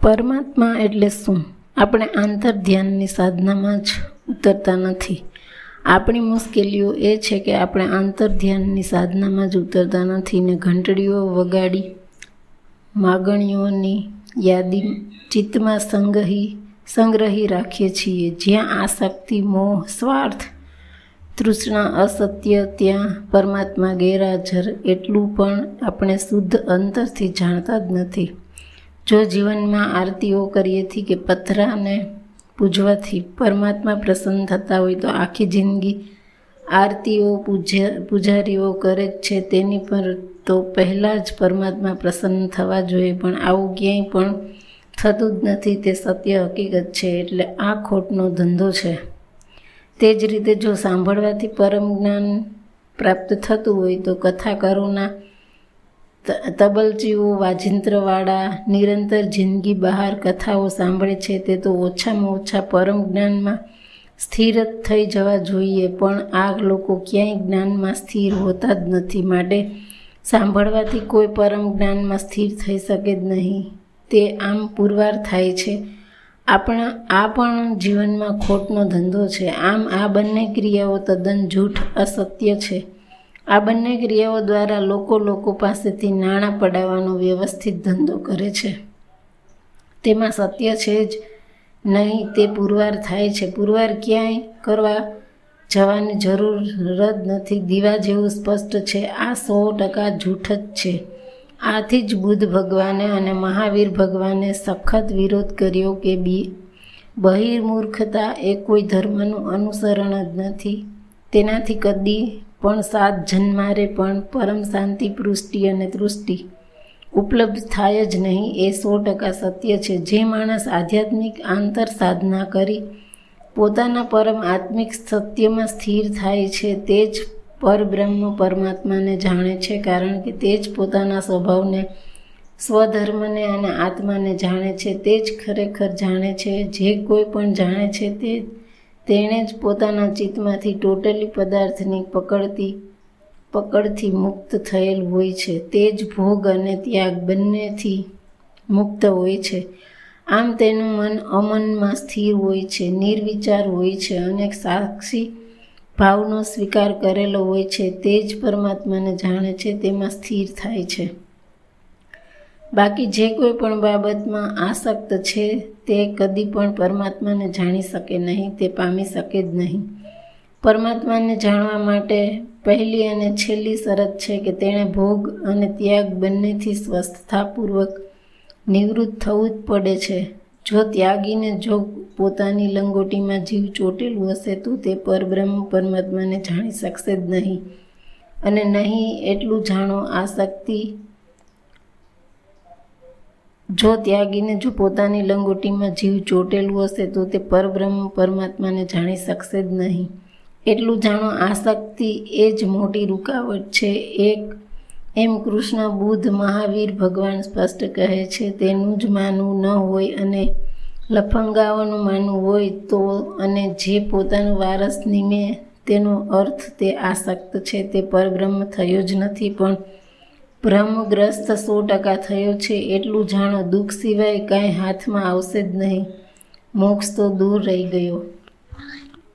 પરમાત્મા એટલે શું? આપણે આંતર ધ્યાનની સાધનામાં જ ઉતરતા નથી. આપણી મુશ્કેલીઓ એ છે કે આપણે આંતર ધ્યાનની સાધનામાં જ ઉતરતા નથી ને ઘંટડીઓ વગાડી, માગણીઓની યાદી ચિત્તમાં સંગ્રહી સંગ્રહી રાખીએ છીએ. જ્યાં આસક્તિ મોહ, સ્વાર્થ, તૃષ્ણા, અસત્ય, ત્યાં પરમાત્મા ગેરહાજર, એટલું પણ આપણે શુદ્ધ અંતરથી જાણતા જ નથી. જો જીવનમાં આરતીઓ કરીએથી કે પથરાને પૂજવાથી પરમાત્મા પ્રસન્ન થતા હોય તો આખી જિંદગી આરતીઓ પૂજા પૂજારીઓ કરે જ છે. તેની પર તો પહેલાં જ પરમાત્મા પ્રસન્ન થવા જોઈએ. પણ આવું ક્યાંય પણ થતું જ નથી. તે સત્ય હકીકત છે. એટલે આ ખોટનો ધંધો છે. તે જ રીતે જો સાંભળવાથી પરમ જ્ઞાન પ્રાપ્ત થતું હોય તો કથાકારોના તબલચીઓ વાજિંત્રવાળા, નિરંતર જિંદગી બહાર કથાઓ સાંભળે છે તે તો ઓછામાં ઓછા પરમ જ્ઞાનમાં સ્થિર જ થઈ જવા જોઈએ, પણ આ લોકો ક્યાંય જ્ઞાનમાં સ્થિર હોતા જ નથી. માટે સાંભળવાથી કોઈ પરમ જ્ઞાનમાં સ્થિર થઈ શકે જ નહીં. તે આમ પુરવાર થાય છે. આપણા, આ પણ જીવનમાં ખોટનો ધંધો છે. આમ આ બંને ક્રિયાઓ તદ્દન જૂઠ અસત્ય છે. આ બંને ક્રિયાઓ દ્વારા લોકો લોકો પાસેથી નાણાં પડાવવાનો વ્યવસ્થિત ધંધો કરે છે. તેમાં સત્ય છે જ નહીં, તે પુરવાર થાય છે. પુરવાર ક્યાંય કરવા જવાની જરૂર જ નથી. દીવા જેવું સ્પષ્ટ છે. આ સો ટકા જૂઠ જ છે. આથી જ બુદ્ધ ભગવાને અને મહાવીર ભગવાને સખત વિરોધ કર્યો કે બી, બહિર્મૂર્ખતા એ કોઈ ધર્મનું અનુસરણ જ નથી. તેનાથી કદી પણ સાત જન્મારે પણ પરમ શાંતિ, પૃષ્ટિ અને તૃષ્ટિ ઉપલબ્ધ થાય જ નહીં એ સો ટકા સત્ય છે. જે માણસ આધ્યાત્મિક આંતર સાધના કરી પોતાના પરમ આત્મિક સત્યમાં સ્થિર થાય છે તે જ પરબ્રહ્મ પરમાત્માને જાણે છે કારણ કે તે જ પોતાના સ્વભાવને, સ્વધર્મને અને આત્માને જાણે છે. તે જ ખરેખર જાણે છે. જે કોઈ પણ જાણે છે તે તેણે જ પોતાના ચિત્તમાંથી ટોટલી પદાર્થની પકડતી, પકડથી મુક્ત થયેલ હોય છે. તે જ ભોગ અને ત્યાગ બંનેથી મુક્ત હોય છે. આમ તેનું મન અમનમાં સ્થિર હોય છે, નિર્વિચાર હોય છે અને સાક્ષી ભાવનો સ્વીકાર કરેલો હોય છે. તે જ પરમાત્માને જાણે છે, તેમાં સ્થિર થાય છે. બાકી જે કોઈ પણ બાબતમાં આસક્ત છે, તે કદી પણ પરમાત્માને જાણી શકે નહીં, તે પામી શકે જ નહીં. પરમાત્માને જાણવા માટે પહેલી અને છેલ્લી શરત છે કે તેણે ભોગ અને ત્યાગ બંનેથી સ્વસ્થતાપૂર્વક નિવૃત્ત થવું જ પડે છે. જો ત્યાગીને જો પોતાની લંગોટીમાં જીવ ચોટેલું હશે, તો તે પરબ્રહ્મ પરમાત્માને જાણી શકશે જ નહીં. અને નહીં એટલું જાણો આસક્તિ જો ત્યાગીને જો પોતાની લંગોટીમાં જીવ ચોટેલું હશે, તો તે પરબ્રહ્મ પરમાત્માને જાણી શકશે જ નહીં. એટલું જાણો આસક્તિ એ જ મોટી રૂકાવટ છે. એક એમ કૃષ્ણ બુદ્ધ મહાવીર ભગવાન સ્પષ્ટ કહે છે, તેનું જ માનવું ન હોય અને લફંગાઓનું માનવું હોય તો અને જે પોતાનો વારસ નિમે તેનો અર્થ તે આસક્ત છે. તે પરબ્રહ્મ થયો જ નથી, પણ ભ્રમગ્રસ્ત સો ટકા થયો છે એટલું જાણો દુઃખ સિવાય કાંઈ હાથમાં આવશે જ નહીં. મોક્ષ તો દૂર રહી ગયો.